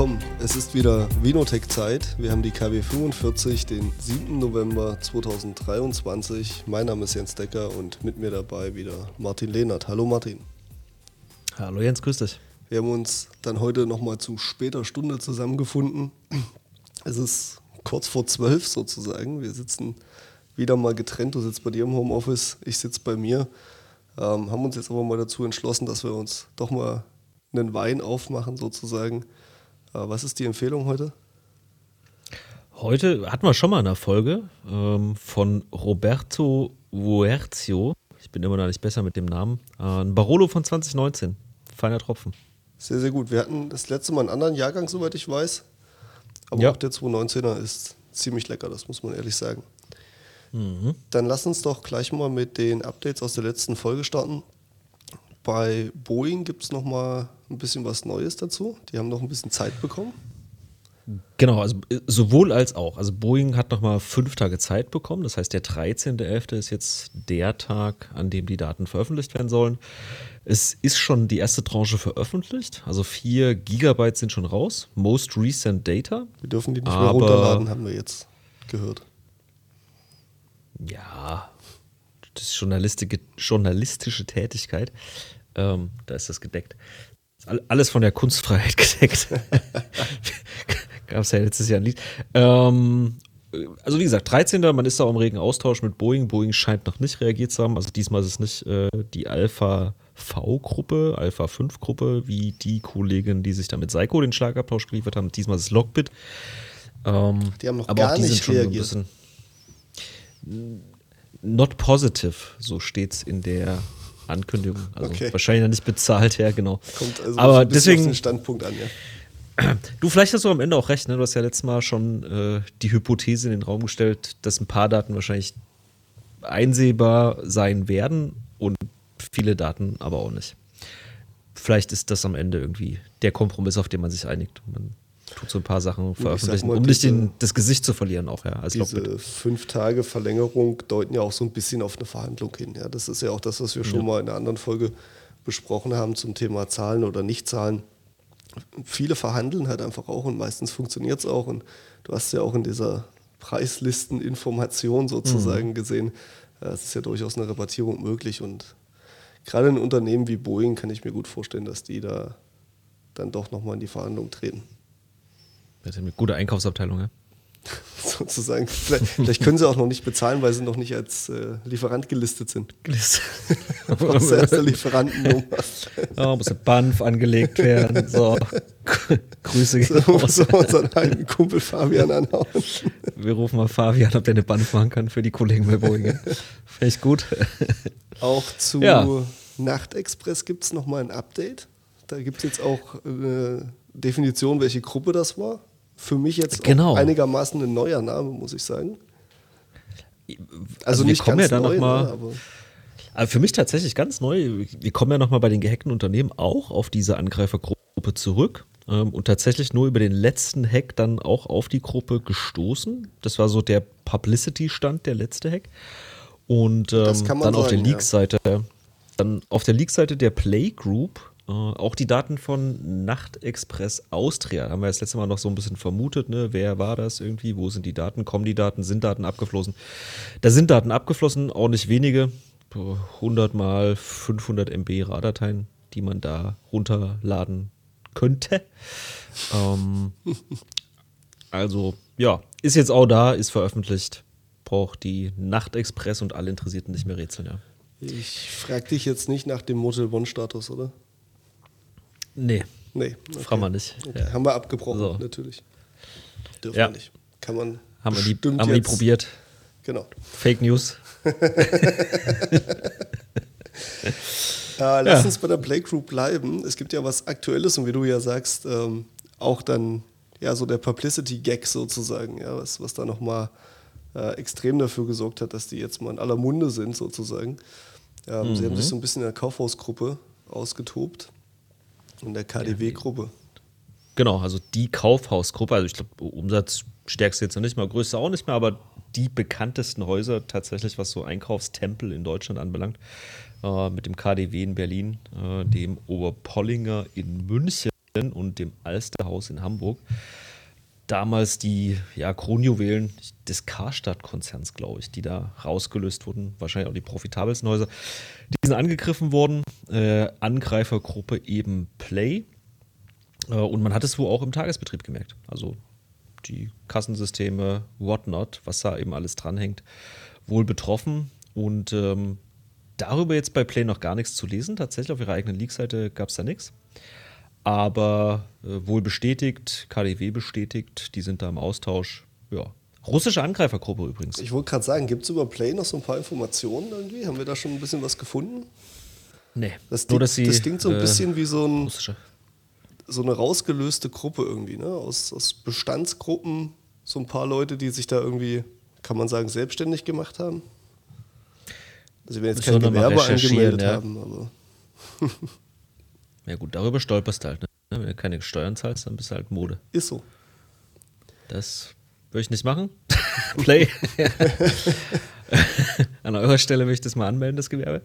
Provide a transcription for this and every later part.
willkommen. Es ist wieder Vinotech-Zeit. Wir haben die KW 45, den 7. November 2023. Mein Name ist Jens Decker und mit mir dabei wieder Martin Lehnert. Hallo Martin. Hallo Jens, grüß dich. Wir haben uns dann heute nochmal zu später Stunde zusammengefunden. Es ist kurz vor zwölf sozusagen. Wir sitzen wieder mal getrennt. Du sitzt bei dir im Homeoffice, ich sitze bei mir. Ähm, haben uns jetzt aber mal dazu entschlossen, dass wir uns doch mal einen Wein aufmachen sozusagen. Äh, was ist die Empfehlung heute? Heute hatten wir schon mal eine Folge ähm, von Roberto Vuerzio. Ich bin immer noch nicht besser mit dem Namen. Äh, ein Barolo von 2019. Feiner Tropfen. Sehr, sehr gut. Wir hatten das letzte Mal einen anderen Jahrgang, soweit ich weiß. Aber Ja. auch der 219er ist ziemlich lecker, das muss man ehrlich sagen. Mhm. Dann lass uns doch gleich mal mit den Updates aus der letzten Folge starten. Bei Boeing gibt es noch mal ein bisschen was Neues dazu. Die haben noch ein bisschen Zeit bekommen. Genau, also äh, sowohl als auch. Also Boeing hat nochmal fünf Tage Zeit bekommen. Das heißt, der 13.11. ist jetzt der Tag, an dem die Daten veröffentlicht werden sollen. Es ist schon die erste Tranche veröffentlicht. Also vier Gigabyte sind schon raus. Most recent data. Wir dürfen die nicht mehr runterladen, haben wir jetzt gehört. Ja, das ist journalistische, journalistische Tätigkeit. Ähm, da ist das gedeckt. Alles von der Kunstfreiheit gedeckt. Gab es ja letztes Jahr ein Lied. Ähm, also wie gesagt, 13. Man ist da im regen Austausch mit Boeing. Boeing scheint noch nicht reagiert zu haben. Also diesmal ist es nicht äh, die Alpha V-Gruppe, Alpha 5-Gruppe, wie die Kollegin, die sich da mit Seiko den Schlagabtausch geliefert haben. Diesmal ist es Lockbit. Ähm, Die haben noch gar nicht so reagiert. bisschen not positive, so steht's in der Ankündigung. Also Okay. wahrscheinlich noch nicht bezahlt, ja, genau. Kommt also Aber ein bisschen auf deswegen, den Standpunkt an, ja. du, vielleicht hast du am Ende auch recht, ne? Du hast ja letztes Mal schon äh, die Hypothese in den Raum gestellt, dass ein paar Daten wahrscheinlich einsehbar sein werden und viele Daten aber auch nicht. Vielleicht ist das am Ende irgendwie der Kompromiss, auf den man sich einigt. Man tut so ein paar Sachen veröffentlichen, mal, um nicht den, das Gesicht zu verlieren, auch ja, als Lockbit. Diese fünf Tage Verlängerung deuten ja auch so ein bisschen auf eine Verhandlung hin. Ja, das ist ja auch das, was wir schon mal in einer anderen Folge besprochen haben zum Thema Zahlen oder Nicht-Zahlen. Viele verhandeln halt einfach auch und meistens funktioniert es auch. Und du hast ja auch in dieser Preislisteninformation sozusagen gesehen, äh, es ist ja durchaus eine Rabattierung möglich. Und gerade in Unternehmen wie Boeing kann ich mir gut vorstellen, dass die da dann doch nochmal in die Verhandlung treten. Das ist eine gute Einkaufsabteilung, ja. sozusagen. Vielleicht, vielleicht können sie auch noch nicht bezahlen, weil sie noch nicht als äh, Lieferant gelistet sind. Brauchst du erst eine Lieferantennummer. Ja, muss ein Banff angelegt werden. So. Grüße gehen So, raus. so unseren alten Kumpel Fabian anhauen. Wir rufen mal Fabian, ob der eine Banff machen kann für die Kollegen bei Boeing. Finde ich gut. Auch zu Ja. Nachtexpress gibt es nochmal ein Update. Da gibt es jetzt auch eine Definition, welche Gruppe das war. Für mich jetzt Genau. einigermaßen ein neuer Name, muss ich sagen. Also, wir nicht ganz ja neu, noch mal- ne, aber Aber für mich tatsächlich ganz neu. Wir kommen ja nochmal bei den gehackten Unternehmen auch auf diese Angreifergruppe zurück ähm, und tatsächlich nur über den letzten Hack dann auch auf die Gruppe gestoßen. Das war so der Publicity-Stand, der letzte Hack. Und ähm, dann auf der sagen, ja. Dann auf der Leak-Seite der Playgroup äh, auch die Daten von Nachtexpress Austria. Da haben wir das letzte Mal noch so ein bisschen vermutet, ne? wer war das irgendwie, wo sind die Daten, kommen die Daten, sind Daten abgeflossen. Da sind Daten abgeflossen, auch nicht wenige. 100 mal 500 MB RAR-Dateien, die man da runterladen könnte. Ähm, also, ja, ist jetzt auch da, ist veröffentlicht. Braucht die Nachtexpress und alle Interessierten nicht mehr rätseln, ja. ich frage dich jetzt nicht nach dem Motel One-Status, oder? Nee, Nee. fragen wir nicht. Okay. Ja. Haben wir abgebrochen, So. natürlich. Dürfen Ja. wir nicht. Kann man. Haben wir die, haben wir die probiert. Genau. Fake News. Äh, lass Ja. uns bei der Playgroup bleiben. Es gibt ja was Aktuelles und wie du ja sagst, ähm, auch dann ja so der Publicity-Gag sozusagen, ja, was, was da nochmal äh, extrem dafür gesorgt hat, dass die jetzt mal in aller Munde sind sozusagen. Ähm, Sie haben sich so ein bisschen in der Kaufhausgruppe ausgetobt, in der KDW-Gruppe. Genau, also die Kaufhausgruppe, also ich glaube, Umsatzstärkste jetzt noch nicht mal, größte auch nicht mehr, aber die bekanntesten Häuser tatsächlich, was so Einkaufstempel in Deutschland anbelangt, äh, mit dem KDW in Berlin, äh, dem Oberpollinger in München und dem Alsterhaus in Hamburg damals die ja, Kronjuwelen des Karstadt-Konzerns, glaube ich, die da rausgelöst wurden. Wahrscheinlich auch die profitabelsten Häuser. Die sind angegriffen worden. Äh, Angreifergruppe eben Play. Äh, und man hat es wohl auch im Tagesbetrieb gemerkt. Also die Kassensysteme, whatnot, was da eben alles dranhängt, wohl betroffen. Und ähm, darüber jetzt bei Play noch gar nichts zu lesen. Tatsächlich auf ihrer eigenen League-Seite gab es da nichts aber äh, wohl bestätigt, KDW bestätigt, die sind da im Austausch. Ja. Russische Angreifergruppe übrigens. Ich wollte gerade sagen, gibt es über Play noch so ein paar Informationen irgendwie? Haben wir da schon ein bisschen was gefunden? Nee. Das, Nur, dass sie, das klingt so ein äh, bisschen wie so, ein, so eine rausgelöste Gruppe irgendwie, ne? Aus, aus Bestandsgruppen, so ein paar Leute, die sich da irgendwie, kann man sagen, selbstständig gemacht haben. Also, wir jetzt kein Gewerbe angemeldet ja. haben, aber. Ja gut, darüber stolperst du halt. Ne? Wenn du keine Steuern zahlst, dann bist du halt Mode. Ist so. Das würde ich nicht machen. Play. An eurer Stelle möchte ich das mal anmelden, das Gewerbe.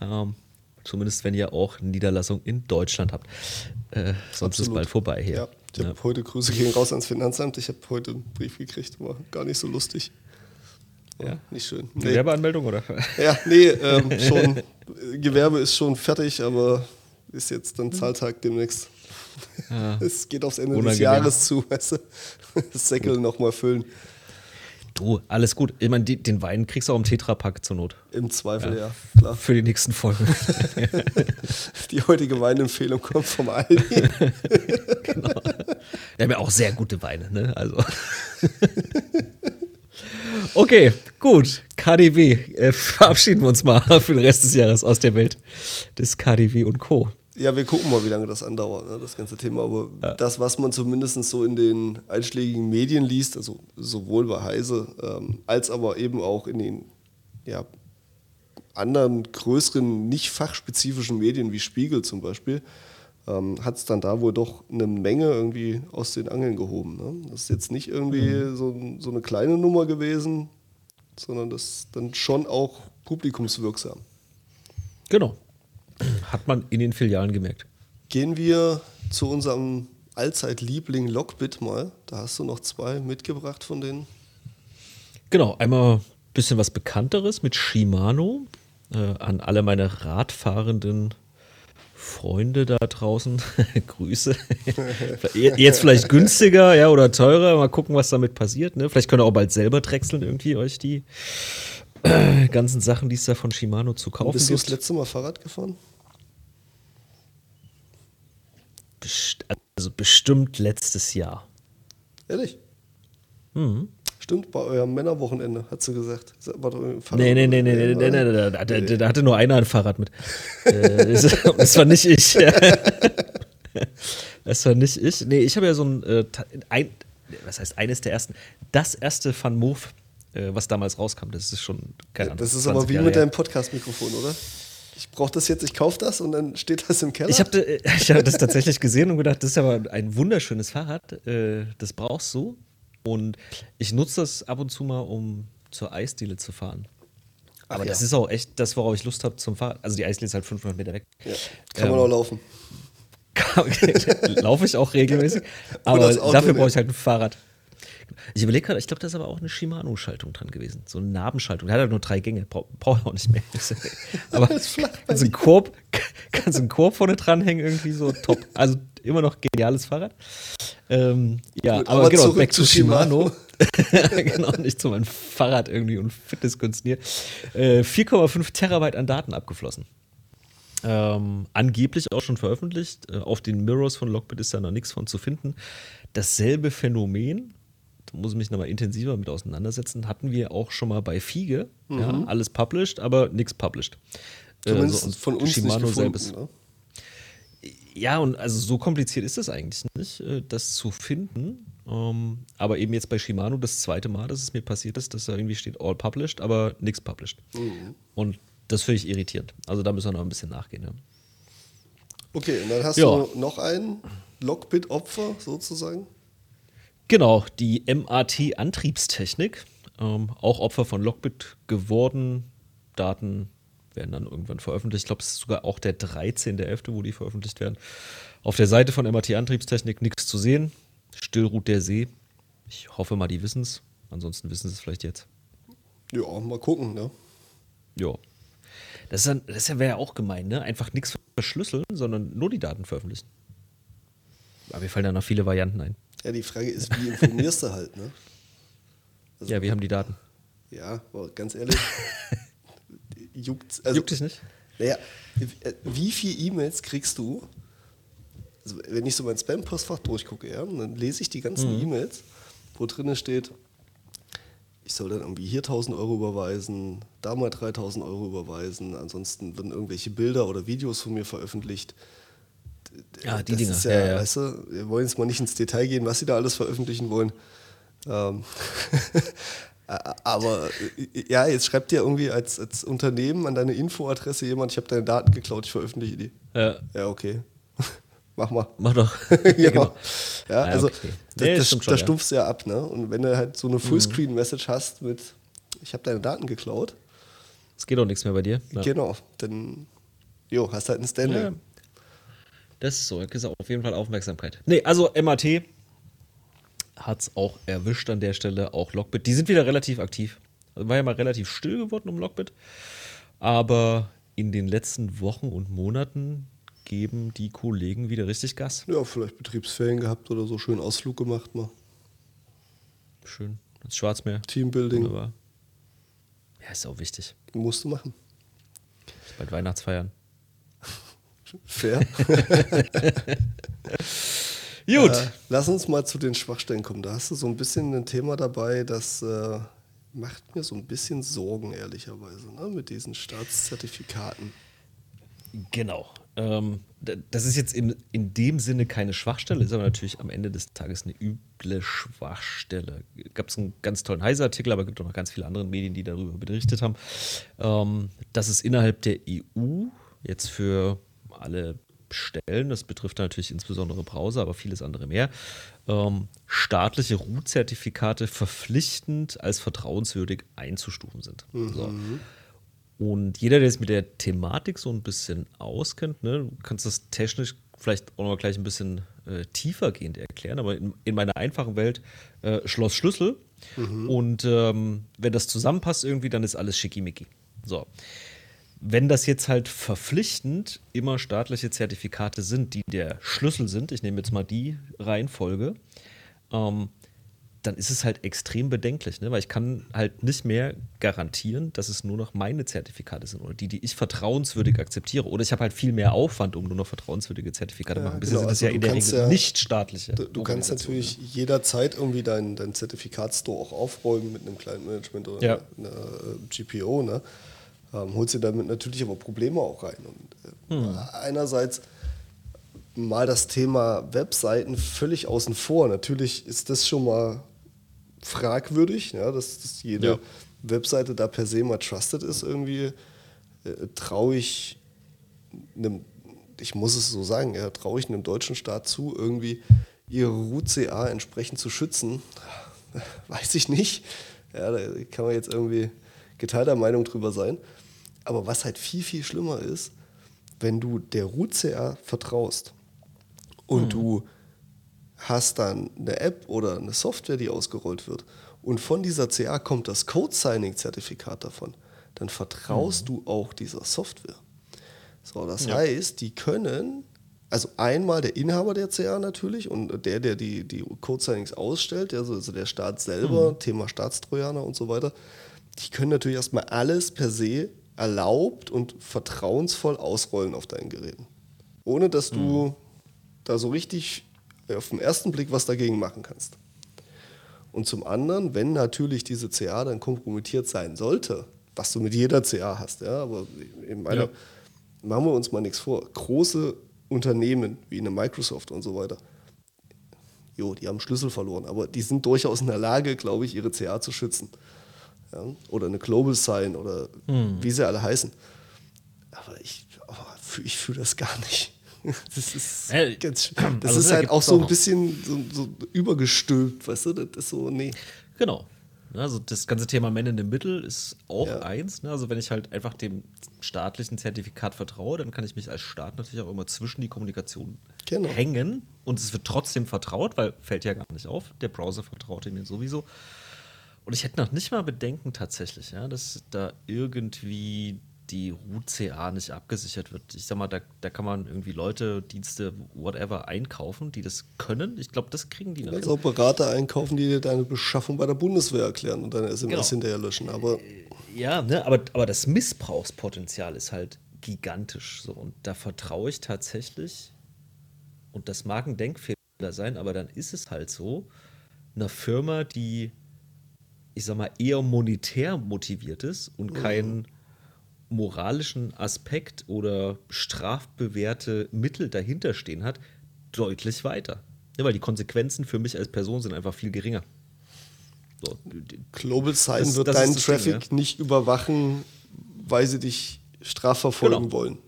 Ähm, zumindest wenn ihr auch Niederlassung in Deutschland habt. Äh, sonst Absolut. ist bald vorbei hier. Ja, ich habe ja. heute Grüße gehen raus ans Finanzamt. Ich habe heute einen Brief gekriegt, war gar nicht so lustig. ja. Nicht schön. Nee. Gewerbeanmeldung oder? Ja, nee, ähm, schon. Gewerbe ist schon fertig, aber ist jetzt dann Zahltag demnächst. Ja. Es geht aufs Ende Unangenehm. des Jahres zu, weißt du? Das Säckel nochmal füllen. Du, alles gut. Ich meine, den Wein kriegst du auch im Tetrapack zur Not. Im Zweifel, ja. ja klar. Für die nächsten Folgen. die heutige Weinempfehlung kommt vom Aldi. genau. Wir haben ja auch sehr gute Weine, ne? Also. Okay, gut. KDW. Äh, verabschieden wir uns mal für den Rest des Jahres aus der Welt des KDW und Co. Ja, wir gucken mal, wie lange das andauert, ne, das ganze Thema. Aber ja. das, was man zumindest so in den einschlägigen Medien liest, also sowohl bei Heise ähm, als aber eben auch in den ja, anderen größeren, nicht fachspezifischen Medien wie Spiegel zum Beispiel, ähm, hat es dann da wohl doch eine Menge irgendwie aus den Angeln gehoben. Ne? Das ist jetzt nicht irgendwie mhm. so, so eine kleine Nummer gewesen, sondern das ist dann schon auch publikumswirksam. Genau. Hat man in den Filialen gemerkt. Gehen wir zu unserem Allzeitliebling Lockbit mal. Da hast du noch zwei mitgebracht von denen. Genau, einmal ein bisschen was Bekannteres mit Shimano. Äh, an alle meine Radfahrenden Freunde da draußen, Grüße. Jetzt vielleicht günstiger, ja, oder teurer. Mal gucken, was damit passiert. Ne? Vielleicht könnt ihr auch bald selber drechseln, irgendwie euch die äh, ganzen Sachen, die es da von Shimano zu kaufen gibt. Bist du das letzte Mal Fahrrad gefahren? Best also bestimmt letztes Jahr. Ehrlich? Mhm. Stimmt, bei eurem Männerwochenende, hat sie gesagt. War doch nee, nee, nee, nee, nee, nee, nee, nee, da, da, da hatte nur einer ein Fahrrad mit. Äh, das war nicht ich. Das war nicht ich. Nee, ich habe ja so ein, äh, ein, was heißt eines der ersten, das erste Van Move, äh, was damals rauskam. Das ist schon, keine Ahnung. Das ist aber wie mit deinem Podcast-Mikrofon, oder? Ich brauche das jetzt, ich kaufe das und dann steht das im Keller. Ich habe ich hab das tatsächlich gesehen und gedacht, das ist aber ein wunderschönes Fahrrad, das brauchst du. Und ich nutze das ab und zu mal, um zur Eisdiele zu fahren. Aber ja. das ist auch echt das, worauf ich Lust habe zum Fahren. Also die Eisdiele ist halt 500 Meter weg. Ja. Kann ähm, man auch laufen. Laufe ich auch regelmäßig. Aber dafür brauche ich halt ein Fahrrad. Ich überlege gerade, ich glaube, da ist aber auch eine Shimano-Schaltung dran gewesen. So eine Nabenschaltung. Der hat halt nur drei Gänge. Braucht er auch nicht mehr. aber kannst du einen Korb, kannst einen Korb vorne dranhängen, irgendwie so top. Also immer noch geniales Fahrrad. Ähm, ja, Gut, aber, aber genau, back zu Shimano. Shimano. genau, nicht zu meinem Fahrrad irgendwie und Fitnesskünstler. Äh, 4,5 Terabyte an Daten abgeflossen. Ähm, angeblich auch schon veröffentlicht. Äh, auf den Mirrors von Lockbit ist da noch nichts von zu finden. Dasselbe Phänomen, da muss ich mich nochmal intensiver mit auseinandersetzen, hatten wir auch schon mal bei Fiege. Mhm. Ja, alles published, aber nichts published. Zumindest äh, so, von uns Shimano nicht gefunden, selbst. Ne? Ja, und also so kompliziert ist es eigentlich nicht, äh, das zu finden. Ähm, aber eben jetzt bei Shimano das zweite Mal, dass es mir passiert ist, dass da irgendwie steht All Published, aber nichts published. Mhm. Und das finde ich irritierend. Also da müssen wir noch ein bisschen nachgehen. Ja. Okay, und dann hast ja. du noch ein Lockbit-Opfer sozusagen. Genau, die MAT-Antriebstechnik. Ähm, auch Opfer von Lockbit geworden. Daten werden dann irgendwann veröffentlicht. Ich glaube, es ist sogar auch der 13.11., wo die veröffentlicht werden. Auf der Seite von MAT Antriebstechnik nichts zu sehen. Still ruht der See. Ich hoffe mal, die wissen es. Ansonsten wissen sie es vielleicht jetzt. Ja, mal gucken, ne? Ja. Das, dann, das wäre ja auch gemein, ne? Einfach nichts verschlüsseln, sondern nur die Daten veröffentlichen. Aber mir fallen da noch viele Varianten ein. Ja, die Frage ist, wie informierst du halt, ne? Also, ja, wir haben die Daten. Ja, aber ganz ehrlich, juckt also, Juckt es nicht? Naja, wie viele E-Mails kriegst du? Also, wenn ich so mein Spam-Postfach durchgucke, ja, dann lese ich die ganzen mhm. E-Mails, wo drinnen steht, ich soll dann irgendwie hier 1000 Euro überweisen, da mal 3000 Euro überweisen, ansonsten werden irgendwelche Bilder oder Videos von mir veröffentlicht. Ja, die das Dinger. Ist ja, ja, ja. Weißt du, wir wollen jetzt mal nicht ins Detail gehen, was sie da alles veröffentlichen wollen. Ähm Aber ja, jetzt schreibt dir irgendwie als, als Unternehmen an deine Infoadresse jemand, ich habe deine Daten geklaut, ich veröffentliche die. Ja, ja okay. Mach mal. Mach doch. ja, genau. ja, also okay. nee, das, das, das stumpfst ja ab, ne? Und wenn du halt so eine Fullscreen-Message hast mit, ich habe deine Daten geklaut. Es geht auch nichts mehr bei dir. Ja. Genau, dann jo, hast halt ein Standing. Das ist so, das ist auf jeden Fall Aufmerksamkeit. Nee, also MAT hat es auch erwischt an der Stelle, auch Lockbit. Die sind wieder relativ aktiv. Also war ja mal relativ still geworden um Lockbit. Aber in den letzten Wochen und Monaten geben die Kollegen wieder richtig Gas. Ja, vielleicht Betriebsferien gehabt oder so schön Ausflug gemacht mal. Schön. Das Schwarzmeer. Teambuilding. Wunderbar. Ja, ist auch wichtig. Musst du machen. Bald Weihnachtsfeiern. Fair. Gut. Äh, lass uns mal zu den Schwachstellen kommen. Da hast du so ein bisschen ein Thema dabei, das äh, macht mir so ein bisschen Sorgen, ehrlicherweise, ne? mit diesen Staatszertifikaten. Genau. Ähm, das ist jetzt in, in dem Sinne keine Schwachstelle, ist aber natürlich am Ende des Tages eine üble Schwachstelle. Gab es einen ganz tollen Heise-Artikel, aber es gibt auch noch ganz viele andere Medien, die darüber berichtet haben, ähm, dass es innerhalb der EU jetzt für alle Stellen, das betrifft natürlich insbesondere Browser, aber vieles andere mehr, ähm, staatliche Root-Zertifikate verpflichtend als vertrauenswürdig einzustufen sind. Mhm. So. Und jeder, der es mit der Thematik so ein bisschen auskennt, ne, du kannst das technisch vielleicht auch noch gleich ein bisschen äh, tiefergehend erklären, aber in, in meiner einfachen Welt äh, Schloss Schlüssel. Mhm. Und ähm, wenn das zusammenpasst irgendwie, dann ist alles schickimicki. So. Wenn das jetzt halt verpflichtend immer staatliche Zertifikate sind, die der Schlüssel sind, ich nehme jetzt mal die Reihenfolge, ähm, dann ist es halt extrem bedenklich, ne? weil ich kann halt nicht mehr garantieren, dass es nur noch meine Zertifikate sind oder die, die ich vertrauenswürdig akzeptiere. Oder ich habe halt viel mehr Aufwand, um nur noch vertrauenswürdige Zertifikate zu ja, machen. Bisher genau, sind das also ja in der Regel ja, nicht staatliche. Du, du kannst natürlich jederzeit irgendwie deinen dein Zertifikatsstore auch aufräumen mit einem kleinen Management oder ja. einer, einer äh, GPO. Ne? Ähm, holst dir damit natürlich aber Probleme auch rein. Und, äh, hm. Einerseits mal das Thema Webseiten völlig außen vor. Natürlich ist das schon mal fragwürdig, ja, dass, dass jede ja. Webseite da per se mal trusted ist irgendwie. Äh, traue ich einem, ich muss es so sagen, ja, traue ich einem deutschen Staat zu, irgendwie ihre Root CA entsprechend zu schützen? Weiß ich nicht. Ja, da kann man jetzt irgendwie geteilter Meinung drüber sein. Aber was halt viel, viel schlimmer ist, wenn du der Root-CA vertraust und mhm. du hast dann eine App oder eine Software, die ausgerollt wird und von dieser CA kommt das Code-Signing-Zertifikat davon, dann vertraust mhm. du auch dieser Software. So, das ja. heißt, die können, also einmal der Inhaber der CA natürlich und der, der die, die Code-Signings ausstellt, also, also der Staat selber, mhm. Thema Staatstrojaner und so weiter, die können natürlich erstmal alles per se erlaubt und vertrauensvoll ausrollen auf deinen Geräten. Ohne dass du mhm. da so richtig auf den ersten Blick was dagegen machen kannst. Und zum anderen, wenn natürlich diese CA dann kompromittiert sein sollte, was du mit jeder CA hast, ja, aber in meiner, ja. machen wir uns mal nichts vor, große Unternehmen wie eine Microsoft und so weiter, jo, die haben Schlüssel verloren, aber die sind durchaus in der Lage, glaube ich, ihre CA zu schützen ja? oder eine Global Sign oder hm. wie sie alle heißen. Aber ich, oh, ich fühle das gar nicht. Das ist, äh, ganz, das also ist halt auch so ein bisschen so, so, übergestülpt, weißt du? Das ist so, nee. Genau. Also das ganze Thema Men in the Middle ist auch ja. eins. Ne? Also wenn ich halt einfach dem staatlichen Zertifikat vertraue, dann kann ich mich als Staat natürlich auch immer zwischen die Kommunikation genau. hängen und es wird trotzdem vertraut, weil fällt ja gar nicht auf. Der Browser vertraut mir sowieso. Und ich hätte noch nicht mal Bedenken tatsächlich, ja, dass da irgendwie die Root CA nicht abgesichert wird. Ich sag mal, da, da kann man irgendwie Leute, Dienste, whatever einkaufen, die das können. Ich glaube, das kriegen die noch. Also auch Berater einkaufen, die dir deine Beschaffung bei der Bundeswehr erklären und deine SMS genau. hinterher löschen. Aber äh, ja, ne, aber, aber das Missbrauchspotenzial ist halt gigantisch. So. Und da vertraue ich tatsächlich, und das mag ein Denkfehler sein, aber dann ist es halt so, einer Firma, die, ich sag mal, eher monetär motiviert ist und. Mhm moralischen Aspekt oder strafbewährte Mittel dahinter stehen hat, deutlich weiter. Ja, weil die Konsequenzen für mich als Person sind einfach viel geringer. So, Global Sign wird deinen Traffic Ding, ja. nicht überwachen, weil sie dich strafverfolgen genau. wollen.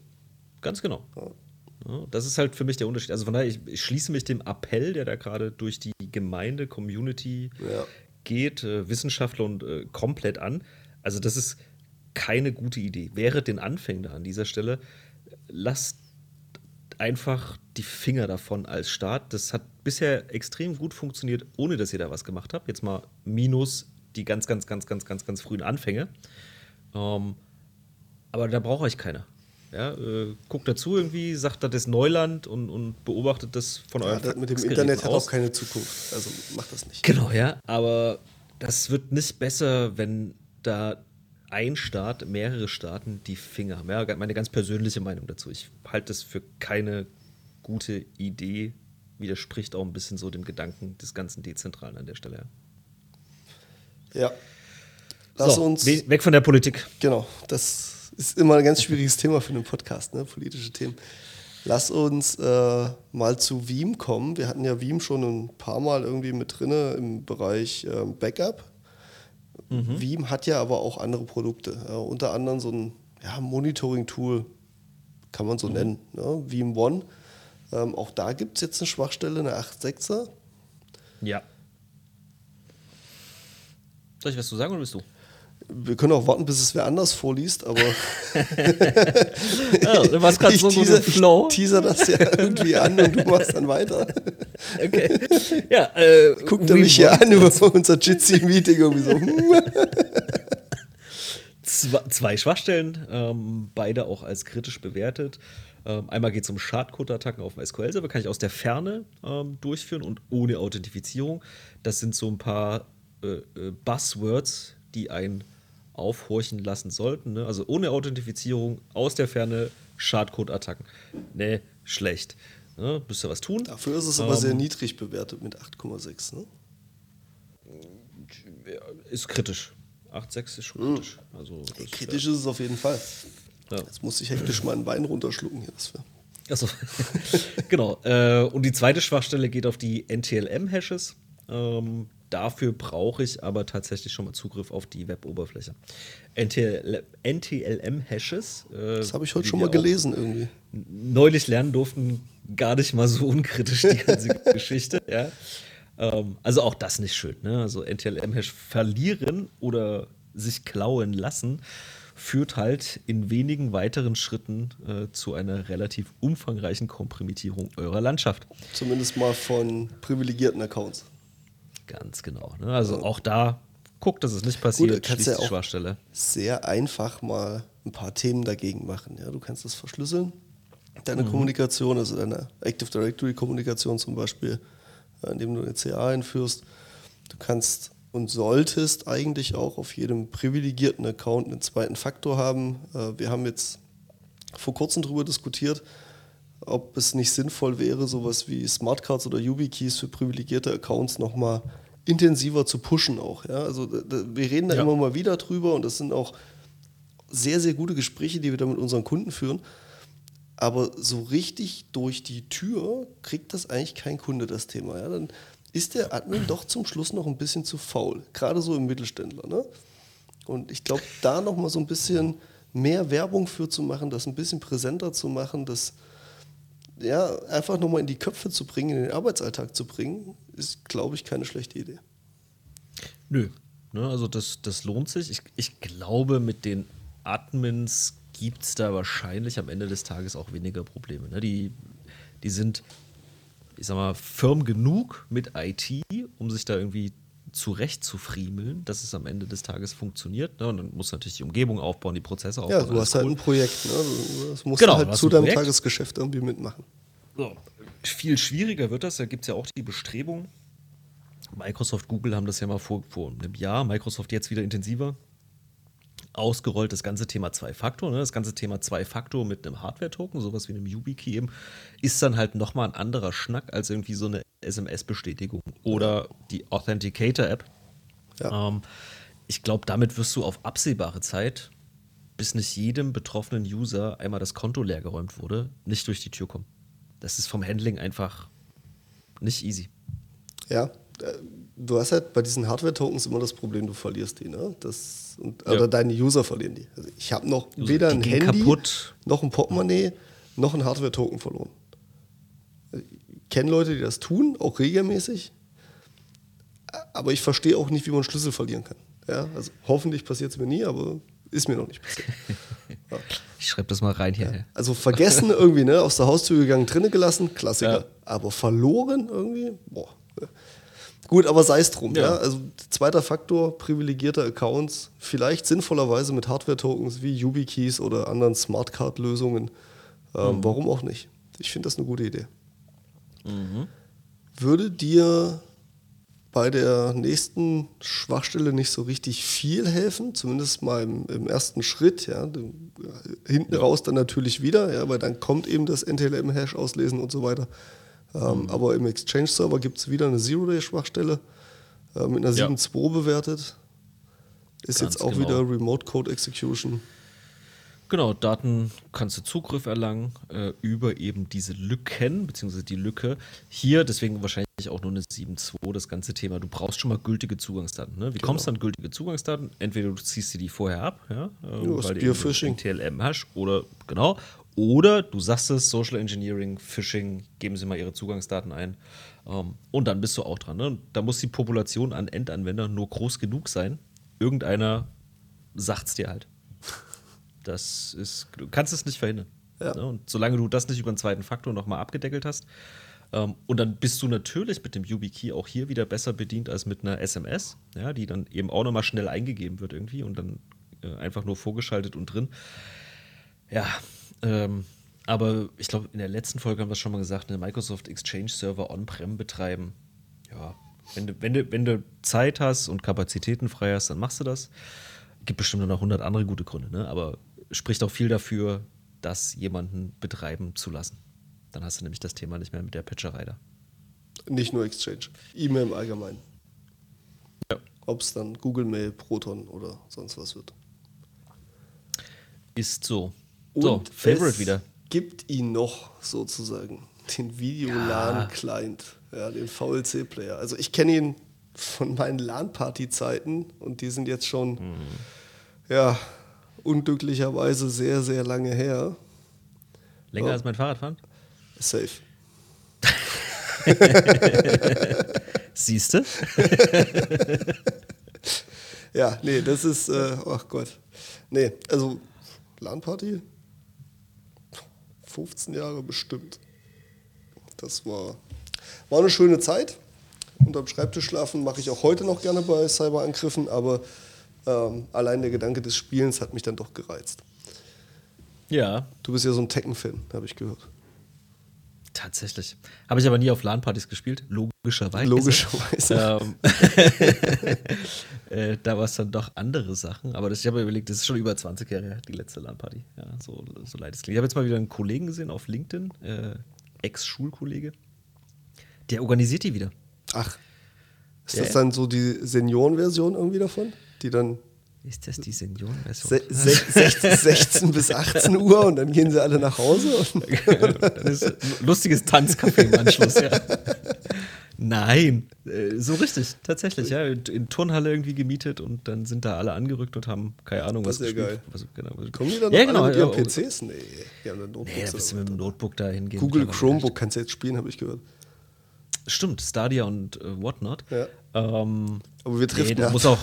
Ganz genau. Ja. das ist halt für mich der Unterschied. Also von daher, ich, ich schließe mich dem Appell, der da gerade durch die Gemeinde, Community geht, äh, Wissenschaftler und äh, komplett an. Also das ist keine gute Idee. Wäre den Anfängen da an dieser Stelle, lasst einfach die Finger davon als Staat. Das hat bisher extrem gut funktioniert, ohne dass ihr da was gemacht habt. Jetzt mal minus die ganz, ganz, ganz, ganz, ganz, ganz frühen Anfänge. Ähm, aber da brauche ich keiner. Ja, äh, guckt dazu irgendwie, sagt, das ist Neuland und, und beobachtet das von eurem ja, Mit dem Internet hat auch keine Zukunft. Also macht das nicht. Genau, ja. Aber das wird nicht besser, wenn da ein Staat, mehrere Staaten die Finger haben. Ja, meine ganz persönliche Meinung dazu. Ich halte das für keine gute Idee, widerspricht auch ein bisschen so dem Gedanken des ganzen Dezentralen an der Stelle. Ja. Lass so, uns. Weg von der Politik. Genau, das ist immer ein ganz schwieriges Thema für einen Podcast, ne? politische Themen. Lass uns äh, mal zu Veeam kommen. Wir hatten ja Veeam schon ein paar Mal irgendwie mit drin im Bereich äh, Backup. Mhm. Veeam hat ja aber auch andere Produkte. Ja, unter anderem so ein ja, Monitoring-Tool, kann man so mhm. nennen. Ne? Veeam One. Ähm, auch da gibt es jetzt eine Schwachstelle, eine 8.6er. Ja. Soll ich was zu sagen oder bist du? Wir können auch warten, bis es wer anders vorliest, aber. oh, du warst gerade so teaser, Flow. Ich teaser das ja irgendwie an und du machst dann weiter. Okay. Ja, äh, Guckt er mich hier an über unser Jitsi-Meeting irgendwie so. zwei, zwei Schwachstellen, ähm, beide auch als kritisch bewertet. Ähm, einmal geht es um Schadcode-Attacken auf dem SQL-Server, kann ich aus der Ferne ähm, durchführen und ohne Authentifizierung. Das sind so ein paar äh, äh Buzzwords, die ein aufhorchen lassen sollten. Ne? Also ohne Authentifizierung, aus der Ferne, Schadcode-Attacken. Ne, schlecht. Ne? Müsst ihr was tun. Dafür ist es ähm, aber sehr niedrig bewertet mit 8,6. Ne? Ist kritisch. 8,6 ist schon hm. kritisch. Also, kritisch ist es auf jeden Fall. Ja. Jetzt muss ich hektisch meinen Wein runterschlucken hier. Achso, genau. Äh, und die zweite Schwachstelle geht auf die NTLM-Hashes. Ähm, Dafür brauche ich aber tatsächlich schon mal Zugriff auf die Web-Oberfläche. NTLM-Hashes. Äh, das habe ich heute schon mal gelesen irgendwie. Neulich lernen durften, gar nicht mal so unkritisch die ganze Geschichte. Ja. Ähm, also auch das nicht schön. Ne? Also NTLM-Hash verlieren oder sich klauen lassen führt halt in wenigen weiteren Schritten äh, zu einer relativ umfangreichen Komprimitierung eurer Landschaft. Zumindest mal von privilegierten Accounts. Ganz genau. Ne? Also auch da guckt, dass es nicht passiert, Gut, kannst ja die Schwachstelle. Sehr einfach mal ein paar Themen dagegen machen. Ja, du kannst das verschlüsseln, deine mhm. Kommunikation, also deine Active Directory Kommunikation zum Beispiel, äh, indem du eine CA einführst. Du kannst und solltest eigentlich auch auf jedem privilegierten Account einen zweiten Faktor haben. Äh, wir haben jetzt vor kurzem darüber diskutiert, ob es nicht sinnvoll wäre, sowas wie Smartcards oder YubiKeys für privilegierte Accounts nochmal intensiver zu pushen auch. Ja? Also wir reden da ja. immer mal wieder drüber und das sind auch sehr, sehr gute Gespräche, die wir da mit unseren Kunden führen. Aber so richtig durch die Tür kriegt das eigentlich kein Kunde, das Thema. Ja? Dann ist der Admin doch zum Schluss noch ein bisschen zu faul, gerade so im Mittelständler. Ne? Und ich glaube, da nochmal so ein bisschen mehr Werbung für zu machen, das ein bisschen präsenter zu machen, das ja, einfach nochmal in die Köpfe zu bringen, in den Arbeitsalltag zu bringen, ist, glaube ich, keine schlechte Idee. Nö. Ne? Also das, das lohnt sich. Ich, ich glaube, mit den Admins gibt es da wahrscheinlich am Ende des Tages auch weniger Probleme. Ne? Die, die sind, ich sag mal, firm genug mit IT, um sich da irgendwie zurecht zu friemeln, dass es am Ende des Tages funktioniert. Ne? Und dann muss natürlich die Umgebung aufbauen, die Prozesse aufbauen. Ja, du hast halt ein Projekt. Ne? Das musst genau, du halt zu deinem Projekt. Tagesgeschäft irgendwie mitmachen. So. Viel schwieriger wird das. Da gibt es ja auch die Bestrebung. Microsoft, Google haben das ja mal vor, vor einem Jahr, Microsoft jetzt wieder intensiver ausgerollt, das ganze Thema Zwei-Faktor. Ne? Das ganze Thema Zwei-Faktor mit einem Hardware-Token, sowas wie einem YubiKey eben, ist dann halt nochmal ein anderer Schnack als irgendwie so eine SMS-Bestätigung oder die Authenticator-App. Ja. Ähm, ich glaube, damit wirst du auf absehbare Zeit, bis nicht jedem betroffenen User einmal das Konto leergeräumt wurde, nicht durch die Tür kommen. Das ist vom Handling einfach nicht easy. Ja, äh, du hast halt bei diesen Hardware-Tokens immer das Problem, du verlierst die, ne? Das, und, ja. Oder deine User verlieren die. Also ich habe noch also weder ein Handy, kaputt. noch ein Portemonnaie, noch ein Hardware-Token verloren. Ich kenne Leute, die das tun, auch regelmäßig. Aber ich verstehe auch nicht, wie man Schlüssel verlieren kann. Ja, also hoffentlich passiert es mir nie, aber ist mir noch nicht passiert. Ja. Ich schreibe das mal rein hier. Ja. Also vergessen irgendwie, ne? Aus der Haustür gegangen, drinnen gelassen, Klassiker. Aber verloren irgendwie, boah. Gut, aber sei es drum. Ja. ja. Also zweiter Faktor, privilegierte Accounts, vielleicht sinnvollerweise mit Hardware-Tokens wie YubiKeys oder anderen Smartcard-Lösungen. Ähm, mhm. Warum auch nicht? Ich finde das eine gute Idee. Mhm. Würde dir bei der nächsten Schwachstelle nicht so richtig viel helfen, zumindest mal im, im ersten Schritt. Ja. Hinten ja. raus dann natürlich wieder, ja, weil dann kommt eben das NTLM-Hash auslesen und so weiter. Ähm, mhm. Aber im Exchange-Server gibt es wieder eine Zero-Day-Schwachstelle äh, mit einer 7.2 ja. bewertet. Ist Ganz jetzt auch genau. wieder Remote Code Execution. Genau, Daten kannst du Zugriff erlangen äh, über eben diese Lücken, beziehungsweise die Lücke. Hier, deswegen wahrscheinlich auch nur eine 7.2, das ganze Thema. Du brauchst schon mal gültige Zugangsdaten. Ne? Wie genau. kommst du an gültige Zugangsdaten? Entweder du ziehst dir die vorher ab, ja, äh, ja weil du TLM hast, oder genau, oder du sagst es, Social Engineering, Phishing, geben Sie mal Ihre Zugangsdaten ein. Ähm, und dann bist du auch dran. Ne? Da muss die Population an Endanwendern nur groß genug sein. Irgendeiner sagt es dir halt. Das ist, du kannst es nicht verhindern. Ja. Ne? Und solange du das nicht über einen zweiten Faktor nochmal abgedeckelt hast, ähm, und dann bist du natürlich mit dem YubiKey auch hier wieder besser bedient als mit einer SMS, ja, die dann eben auch nochmal schnell eingegeben wird irgendwie und dann äh, einfach nur vorgeschaltet und drin. Ja, ähm, aber ich glaube, in der letzten Folge haben wir es schon mal gesagt, eine Microsoft Exchange Server on-prem betreiben. Ja, wenn du, wenn, du, wenn du Zeit hast und Kapazitäten frei hast, dann machst du das. Gibt bestimmt noch 100 andere gute Gründe, ne? aber spricht auch viel dafür, das jemanden betreiben zu lassen. Dann hast du nämlich das Thema nicht mehr mit der Patcherei da. Nicht nur Exchange, E-Mail im Allgemeinen. Ja. Ob es dann Google Mail, Proton oder sonst was wird. Ist so. Und so, Favorite wieder. Gibt ihn noch sozusagen, den Videolan-Client, ja. ja, den VLC-Player. Also ich kenne ihn von meinen LAN-Party-Zeiten und die sind jetzt schon, mhm. ja, unglücklicherweise sehr, sehr lange her. Länger oh. als mein Fahrradfahren? Safe. Siehst du? ja, nee, das ist, äh, ach Gott. Nee, also LAN-Party 15 Jahre bestimmt. Das war, war eine schöne Zeit. Unterm Schreibtisch schlafen mache ich auch heute noch gerne bei Cyberangriffen, aber ähm, allein der Gedanke des Spielens hat mich dann doch gereizt. Ja. Du bist ja so ein Tekken-Fan, habe ich gehört. Tatsächlich. Habe ich aber nie auf LAN-Partys gespielt, logischerweise. Logischerweise. Ähm, äh, da war es dann doch andere Sachen. Aber das, ich habe überlegt, das ist schon über 20 Jahre her, die letzte LAN-Party. Ja, so, so leid es klingt. Ich habe jetzt mal wieder einen Kollegen gesehen auf LinkedIn, äh, Ex-Schulkollege. Der organisiert die wieder. Ach. Ist ja, das dann so die Seniorenversion irgendwie davon? Die dann ist das die Seniorenversion? Se 16, 16, bis 18 Uhr und dann gehen sie alle nach Hause. lustiges Tanzcafé im Anschluss, ja. Nein, äh, so richtig, tatsächlich, ja. In Turnhalle irgendwie gemietet und dann sind da alle angerückt und haben keine Ahnung, was das ist ja geil. Was, genau, Kommen die dann ja, genau, mit ihren ja, PCs? Nee, die haben dann Notebooks. Nee, da bist du mit dem Notebook da hingehen. Google Chromebook kannst du jetzt spielen, habe ich gehört. Stimmt, Stadia und äh, Whatnot. Ja. Ähm, Aber wir treffen nee, du musst auch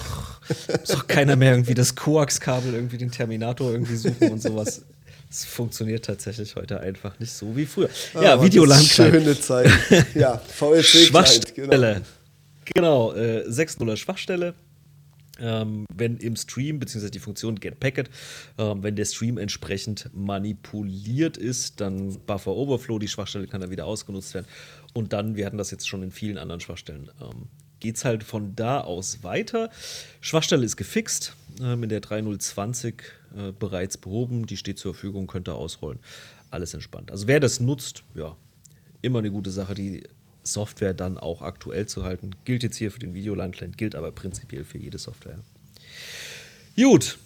Muss doch keiner mehr irgendwie das Koax-Kabel, irgendwie den Terminator irgendwie suchen und sowas. Es funktioniert tatsächlich heute einfach nicht so wie früher. Ah, ja, Videolandkleid. Schöne Zeit. Ja, VLC Schwachstelle. Genau, genau äh, 6.0er Schwachstelle. Ähm, wenn im Stream, beziehungsweise die Funktion Get Packet, ähm, wenn der Stream entsprechend manipuliert ist, dann Buffer Overflow, die Schwachstelle kann dann wieder ausgenutzt werden. Und dann, wir hatten das jetzt schon in vielen anderen Schwachstellen, ähm, geht es halt von da aus weiter. Schwachstelle ist gefixt, ähm, in der 3.020 äh, bereits behoben, die steht zur Verfügung, könnte ausrollen. Alles entspannt. Also wer das nutzt, ja, immer eine gute Sache. Die Software dann auch aktuell zu halten. Gilt jetzt hier für den Videolandclient, gilt aber prinzipiell für jede Software. Gut.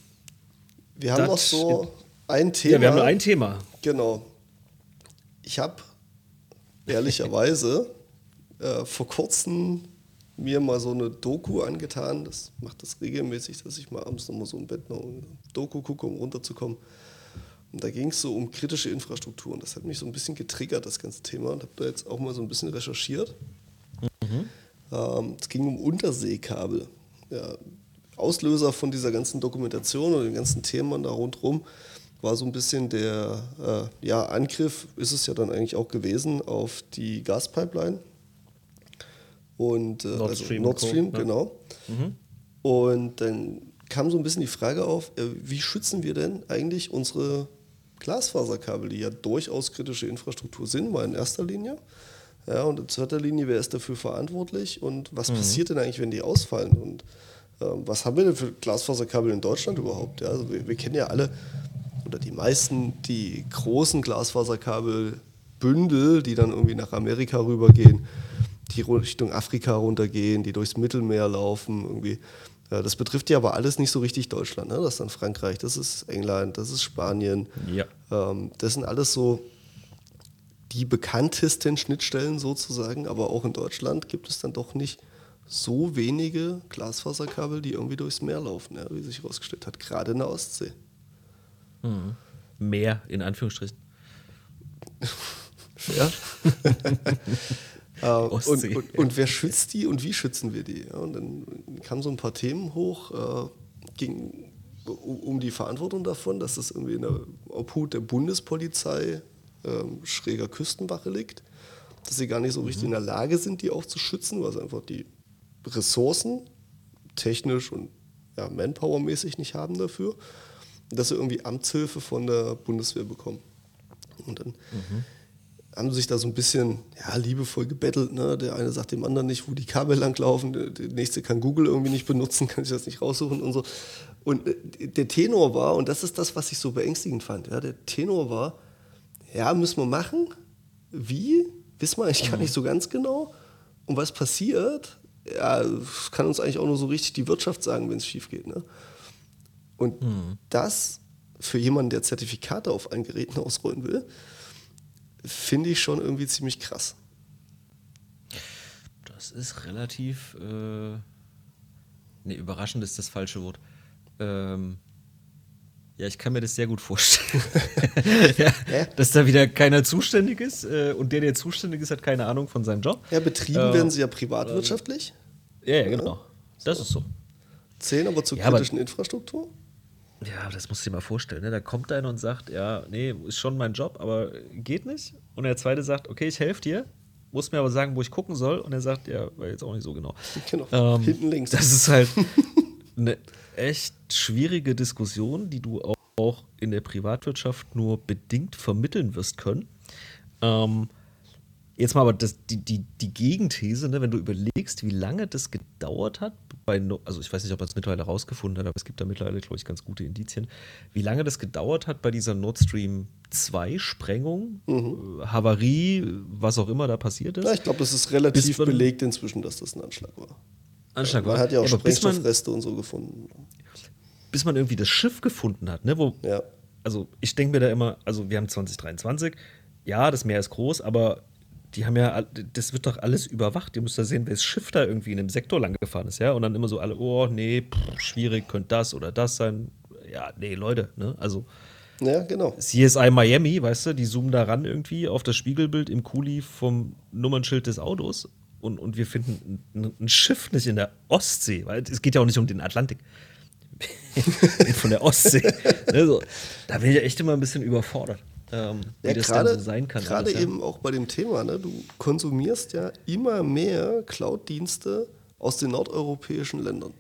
Wir haben noch so ein Thema. Ja, wir haben nur ein Thema. Genau. Ich habe ehrlicherweise äh, vor kurzem mir mal so eine Doku angetan. Das macht das regelmäßig, dass ich mal abends nochmal so im Bett noch eine Doku gucke, um runterzukommen. Und da ging es so um kritische Infrastrukturen. Das hat mich so ein bisschen getriggert, das ganze Thema. Und habe da jetzt auch mal so ein bisschen recherchiert. Mhm. Ähm, es ging um Unterseekabel. Ja, Auslöser von dieser ganzen Dokumentation und dem ganzen Thema da rundherum war so ein bisschen der äh, ja, Angriff, ist es ja dann eigentlich auch gewesen, auf die Gaspipeline. Und, äh, Nord also Stream, Nord Stream, Co. genau. Mhm. Und dann kam so ein bisschen die Frage auf, äh, wie schützen wir denn eigentlich unsere Glasfaserkabel, die ja durchaus kritische Infrastruktur sind, mal in erster Linie. Ja, und in zweiter Linie, wer ist dafür verantwortlich und was mhm. passiert denn eigentlich, wenn die ausfallen? Und ähm, was haben wir denn für Glasfaserkabel in Deutschland überhaupt? Ja, also wir, wir, kennen ja alle, oder die meisten, die großen Glasfaserkabelbündel, die dann irgendwie nach Amerika rübergehen, die Richtung Afrika runtergehen, die durchs Mittelmeer laufen, irgendwie. Ja, das betrifft ja aber alles nicht so richtig Deutschland. Ne? Das ist dann Frankreich, das ist England, das ist Spanien. Ja. Ähm, das sind alles so die bekanntesten Schnittstellen sozusagen, aber auch in Deutschland gibt es dann doch nicht so wenige Glasfaserkabel, die irgendwie durchs Meer laufen, ja, wie sich herausgestellt hat, gerade in der Ostsee. Mhm. Meer in Anführungsstrichen. ja. Äh, und, und, und, wer schützt die und wie schützen wir die? Und dann kamen so ein paar Themen hoch, äh, ging um die Verantwortung davon, dass das irgendwie in der Obhut der Bundespolizei äh, schräger Küstenwache liegt, dass sie gar nicht so richtig mhm. in der Lage sind, die auch zu schützen, weil sie einfach die Ressourcen technisch und ja, Manpower-mäßig nicht haben dafür, dass sie irgendwie Amtshilfe von der Bundeswehr bekommen. Und dann mhm haben sich da so ein bisschen ja, liebevoll gebettelt. Ne? Der eine sagt dem anderen nicht, wo die Kabel langlaufen, der, der nächste kann Google irgendwie nicht benutzen, kann sich das nicht raussuchen und so. Und äh, der Tenor war, und das ist das, was ich so beängstigend fand, ja, der Tenor war, ja, müssen wir machen. Wie? Wissen wir eigentlich gar nicht so ganz genau. Und was passiert? Ja, kann uns eigentlich auch nur so richtig die Wirtschaft sagen, wenn es schief geht. Ne? Und mhm. das für jemanden, der Zertifikate auf allen Geräten ausrollen will, finde ich schon irgendwie ziemlich krass. Das ist relativ. Äh, ne, überraschend ist das falsche Wort. Ähm, ja, ich kann mir das sehr gut vorstellen. ja, ja. Dass da wieder keiner zuständig ist äh, und der, der zuständig ist, hat keine Ahnung von seinem Job. Ja, betrieben äh, werden sie ja privatwirtschaftlich. ja, ja, genau. Das ist so. Zehn aber zur kritischen aber, Infrastruktur? Ja, das musst du dir mal vorstellen. Ne? Da kommt einer und sagt, ja, nee, ist schon mein Job, aber geht nicht. Und der zweite sagt, okay, ich helfe dir, muss mir aber sagen, wo ich gucken soll. Und er sagt, ja, war jetzt auch nicht so genau. Genau, ähm, hinten links. Das ist halt eine echt schwierige Diskussion, die du auch in der Privatwirtschaft nur bedingt vermitteln wirst können. Ähm, Jetzt mal aber das, die, die, die Gegenthese, ne, wenn du überlegst, wie lange das gedauert hat, bei also ich weiß nicht, ob man es mittlerweile rausgefunden hat, aber es gibt da mittlerweile, glaube ich, ganz gute Indizien, wie lange das gedauert hat bei dieser Nord Stream 2 Sprengung, mhm. Äh, Havarie, was auch immer da passiert ist. Ja, ich glaube, das ist relativ man, belegt inzwischen, dass das ein Anschlag war. Anschlag war. Man hat ja auch ja, Sprengstoffreste und so gefunden. Bis man irgendwie das Schiff gefunden hat, ne, wo, ja. also ich denke mir da immer, also wir haben 2023, ja, das Meer ist groß, aber die haben ja, das wird doch alles überwacht. Ihr müsst ja sehen, welches Schiff da irgendwie in dem Sektor lang gefahren ist, ja. Und dann immer so alle, oh, nee, pff, schwierig, könnte das oder das sein. Ja, nee, Leute, ne? Also. Ja, genau. CSI Miami, weißt du, die zoomen da ran irgendwie auf das Spiegelbild im Kuli vom Nummernschild des Autos und, und wir finden ein, ein Schiff nicht in der Ostsee, weil es geht ja auch nicht um den Atlantik. von der Ostsee. also, da bin ich echt immer ein bisschen überfordert, ähm, wie Ja, das gerade dann so sein kann. gerade ja. eben auch bei dem Thema, ne? du konsumierst ja immer mehr Cloud-Dienste aus den nordeuropäischen Ländern.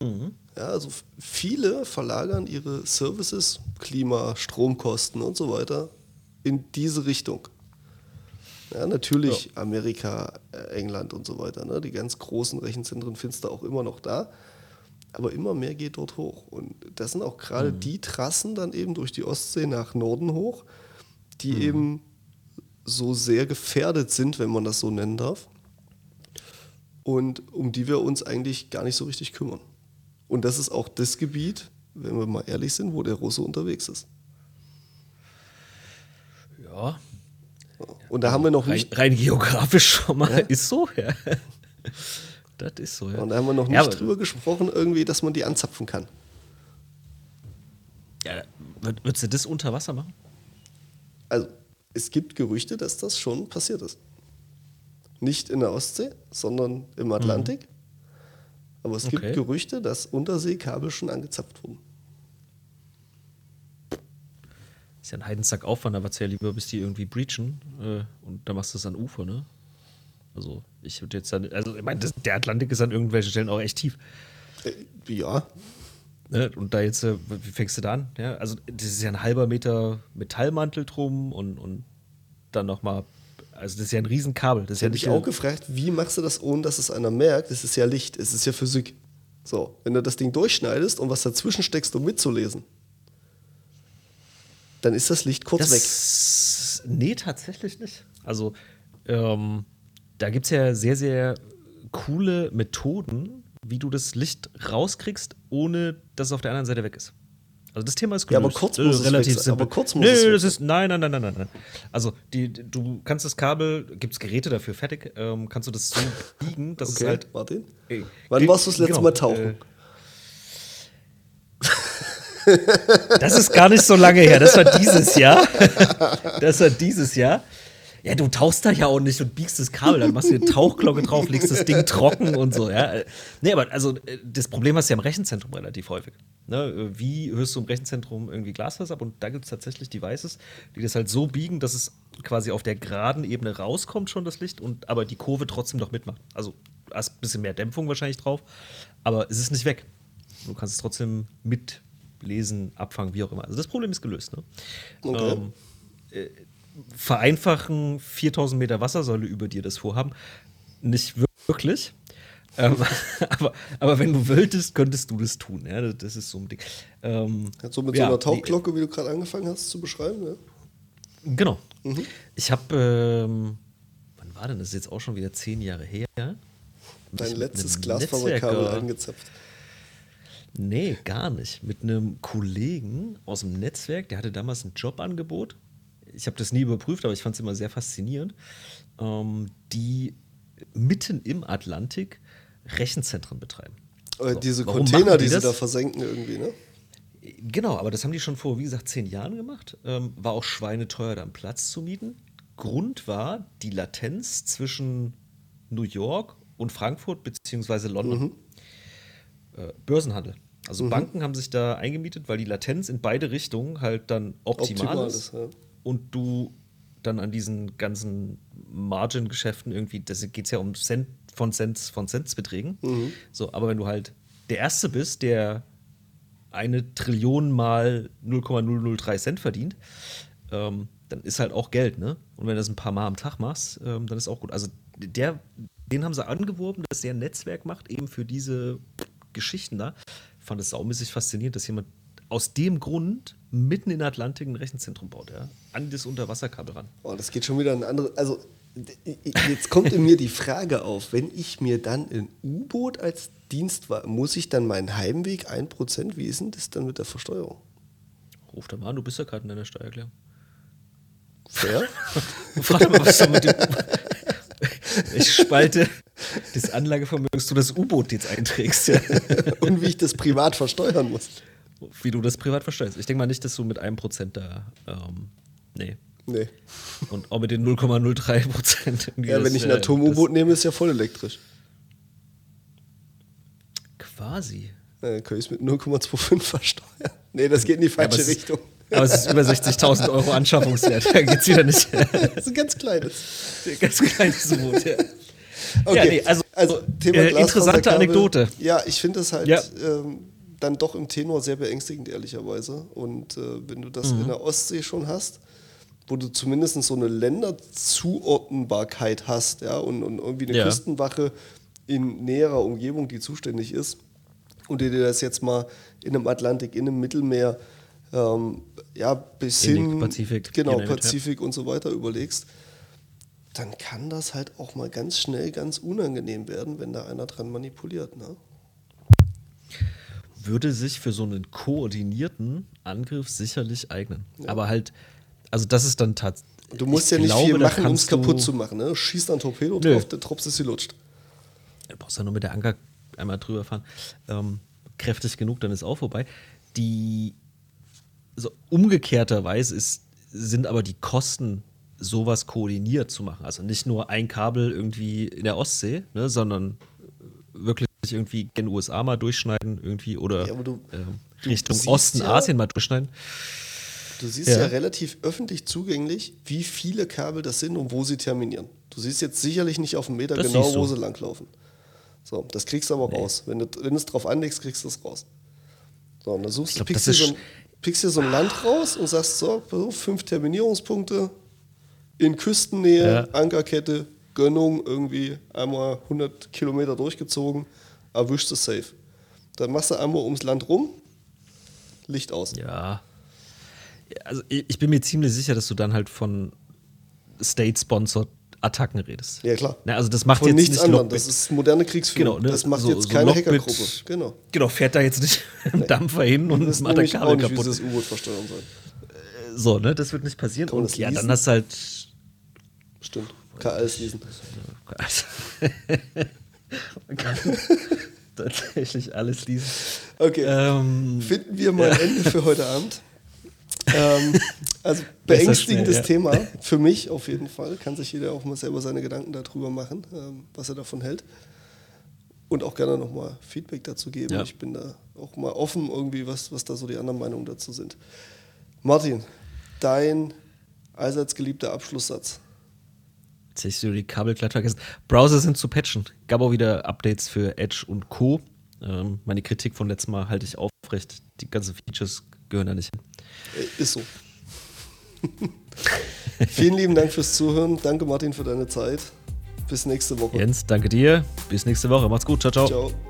Mhm. Ja, also viele verlagern ihre Services, Klima, Stromkosten und so weiter in diese Richtung. Ja, natürlich Amerika, äh, England und so weiter. Ne? Die ganz großen Rechenzentren findest du auch immer noch da. Aber immer mehr geht dort hoch. Und das sind auch gerade die Trassen dann eben durch die Ostsee nach Norden hoch, die eben so sehr gefährdet sind, wenn man das so nennen darf. Und um die wir uns eigentlich gar nicht so richtig kümmern. Und das ist auch das Gebiet, wenn wir mal ehrlich sind, wo der Russe unterwegs ist. Ja, Und da haben wir noch rein, nicht, rein geografisch schon mal ist so, ja. Das ist so, ja. und da haben wir noch nicht Ja, drüber gesprochen, irgendwie, dass man die anzapfen kann. Ja, würd- würdest du das unter Wasser machen? Also, es gibt Gerüchte, dass das schon passiert ist. Nicht in der Ostsee, sondern im Atlantik. Aber es Mhm. Okay. gibt Gerüchte, dass Unterseekabel schon angezapft wurden. Ist ja ein Heidensack Aufwand, aber ja lieber, bis die irgendwie breachen äh, und dann machst du es an Ufer, ne? Also, ich würde jetzt dann, also, ich meine, das- der Atlantik ist an irgendwelchen Stellen auch echt tief. Äh, ja, Ne? Und da jetzt, äh, wie fängst du da an? Ja, also, das ist ja ein halber Meter Metallmantel drum und, und dann nochmal, also, das ist ja ein Riesenkabel. Das ist Ich ja nicht mich auch gefragt, wie machst du das, ohne dass es einer merkt? Es ist ja Licht, es ist ja Physik. So, wenn du das Ding durchschneidest und was dazwischen steckst, um mitzulesen, dann ist das Licht kurz weg. das, Nee, tatsächlich nicht. Also, ähm, da gibt es ja sehr, sehr coole Methoden, wie du das Licht rauskriegst, ohne dass es auf der anderen Seite weg ist. Also das Thema ist Ja, aber gelöst. kurz Äh, muss es relativ sein. simpel. Aber kurz muss nee, es das ist nein, nein, nein, nein, nein. Also die, du kannst das Kabel, gibt es Geräte dafür fertig, ähm, kannst du das so biegen, dass Okay, es halt Martin. Ey, Wann ge- warst du das letzte genau, Mal tauchen? Äh, das ist gar nicht so lange her. Das war dieses Jahr. Das war dieses Jahr. Ja, du tauchst da ja auch nicht und biegst das Kabel, dann machst du eine Tauchglocke drauf, legst das Ding trocken und so, ja. Nee, aber also äh, das Problem hast du ja im Rechenzentrum relativ häufig. Ne? Wie hörst du im Rechenzentrum irgendwie Glasfaser ab? Und da gibt es tatsächlich Devices, die das halt so biegen, dass es quasi auf der geraden Ebene rauskommt schon das Licht und aber die Kurve trotzdem noch mitmacht. Also du hast ein bisschen mehr Dämpfung wahrscheinlich drauf, aber es ist nicht weg. Du kannst es trotzdem mitlesen, abfangen, wie auch immer. Also das Problem ist gelöst. Ne? Okay. Ähm, äh, vereinfachen 4000 Meter Wassersäule über dir das vorhaben. Nicht wirklich. ähm, aber, aber wenn du wolltest, könntest du das tun. Ja? Das- ist so ein Ding. Ähm, So mit ja, so einer Tauchglocke, wie du gerade angefangen hast zu beschreiben. Ja? Genau. Mhm. Ich habe, ähm, wann war denn das? Ist jetzt auch schon wieder zehn Jahre her. Dein letztes Glasfaserkabel angezapft. Nee, gar nicht. Mit einem Kollegen aus dem Netzwerk, der hatte damals ein Jobangebot. Ich habe das nie überprüft, aber ich fand es immer sehr faszinierend. Ähm, die mitten im Atlantik Rechenzentren betreiben. Äh, So, diese Container, die, die sie da versenken irgendwie, ne? Genau, aber das haben die schon vor, wie gesagt, zehn Jahren gemacht. Ähm, war auch schweineteuer, da einen Platz zu mieten. Grund war die Latenz zwischen New York und Frankfurt beziehungsweise London. Äh, Börsenhandel. Also Banken haben sich da eingemietet, weil die Latenz in beide Richtungen halt dann optimal, Optimal ist. ist, ja. Und du dann an diesen ganzen Margin-Geschäften irgendwie, das geht es ja um Cent von Cents von Centsbeträgen. So, aber wenn du halt der Erste bist, der eine Trillion mal 0,003 Cent verdient, ähm, dann ist halt auch Geld, ne? Und wenn du das ein paar Mal am Tag machst, ähm, dann ist auch gut. Also der, den haben sie angeworben, dass der ein Netzwerk macht, eben für diese Geschichten da. Ich fand es saumäßig faszinierend, dass jemand aus dem Grund mitten in der Atlantik ein Rechenzentrum baut, ja? An das Unterwasserkabel ran. Oh, das geht schon wieder in eine andere. Also, jetzt kommt in mir die Frage auf, wenn ich mir dann ein U-Boot als Dienstwagen, muss ich dann meinen Heimweg 1%, wie ist denn das dann mit der Versteuerung? Ruf da mal an, du bist ja gerade in deiner Steuererklärung. Fair? Frag mal, was da mit dem. Ich spalte des Anlagevermögens du das U-Boot jetzt einträgst, ja. Und wie ich das privat versteuern muss. Wie du das privat versteuerst. Ich denke mal nicht, dass du mit einem Prozent da. Ähm, nee. Nee. Und auch mit den 0,03 Prozent. Ja, wenn ich ein Atom-U-Boot nehme, ist ja voll elektrisch. Quasi. Dann kann ich es mit 0,25 versteuern. Nee, das geht in die falsche aber es- Richtung. Aber es ist über 60.000 Euro Anschaffungswert. Da geht es wieder nicht. Das ist ein ganz kleines. Ganz kleines Boot, ja. Okay. Ja, nee, also, äh, interessante. Anekdote. Ja, ich finde das halt Ja. ähm, dann doch im Tenor sehr beängstigend, ehrlicherweise. Und äh, wenn du das Mhm. in der Ostsee schon hast, wo du zumindest so eine Länderzuordnbarkeit hast, ja, und, und irgendwie eine Ja. Küstenwache in näherer Umgebung, die zuständig ist, und dir das jetzt mal in einem Atlantik, in einem Mittelmeer, ähm, ja, bis Indik, hin, Pazifik, genau. Pazifik und so weiter überlegst, dann kann das halt auch mal ganz schnell ganz unangenehm werden, wenn da einer dran manipuliert. Ne? Würde sich für so einen koordinierten Angriff sicherlich eignen. Aber halt, also das ist dann tatsächlich. Du musst ja nicht viel machen, um es kaputt zu machen. Ne? Schießt ein Torpedo Nö. drauf, der Drops ist sie lutscht. Du brauchst ja nur mit der Anker einmal drüber fahren. Ähm, kräftig genug, dann ist auch vorbei. Die so umgekehrterweise ist, sind aber die Kosten, sowas koordiniert zu machen. Also nicht nur ein Kabel irgendwie in der Ostsee, ne, sondern wirklich irgendwie in den USA mal durchschneiden irgendwie oder Ja, du- ähm, du Richtung Osten, ja- Asien mal durchschneiden. Du siehst ja. Ja. relativ öffentlich zugänglich, wie viele Kabel das sind und wo sie terminieren. Du siehst jetzt sicherlich nicht auf einen Meter Das genau, wo sie langlaufen. So, das kriegst du aber raus. Wenn du, wenn du es drauf anlegst, kriegst du es raus. So, und dann suchst Ich du, glaub, pickst, dir so ein, pickst dir so ein Land raus und sagst so, fünf Terminierungspunkte in Küstennähe. Ankerkette, Gönnung, irgendwie einmal 100 Kilometer durchgezogen, erwischst es safe. Dann machst du einmal ums Land rum, Licht aus. Ja. Also ich bin mir ziemlich sicher, dass du dann halt von State-Sponsored Attacken redest. Ja, klar. Na, also das macht Von jetzt nichts nicht anderem. Lockbit. Das ist moderne Kriegsführung. Genau, ne? Das macht So- jetzt so keine Lockbit- Hackergruppe. Genau. Genau, fährt da jetzt nicht ein Dampfer hin und macht auch Kabel nicht, kaputt. das U-Boot versteuern sollen. So, ne, das wird nicht passieren. Kann Und ja, leasen? dann hast du halt. Stimmt. Kann alles lesen. Man kann tatsächlich alles lesen. Okay. Ähm, Finden wir mal ein Ende für heute Abend. ähm, also beängstigendes schnell, ja. Thema, für mich auf jeden Fall. Kann sich jeder auch mal selber seine Gedanken darüber machen, ähm, was er davon hält. Und auch gerne nochmal Feedback dazu geben. Ja. Ich bin da auch mal offen, irgendwie, was, was da so die anderen Meinungen dazu sind. Martin, dein allseits geliebter Abschlusssatz. Jetzt hätte ich die Kabel glatt vergessen. Browser sind zu patchen. Gab auch wieder Updates für Edge und Co. Ähm, meine Kritik von letztem Mal halte ich aufrecht. Die ganzen Features gehören da nicht hin. Äh, Ist so. Vielen lieben Dank fürs Zuhören. Danke, Martin, für deine Zeit. Bis nächste Woche. Jens, danke dir. Bis nächste Woche. Macht's gut. Ciao, ciao. Ciao.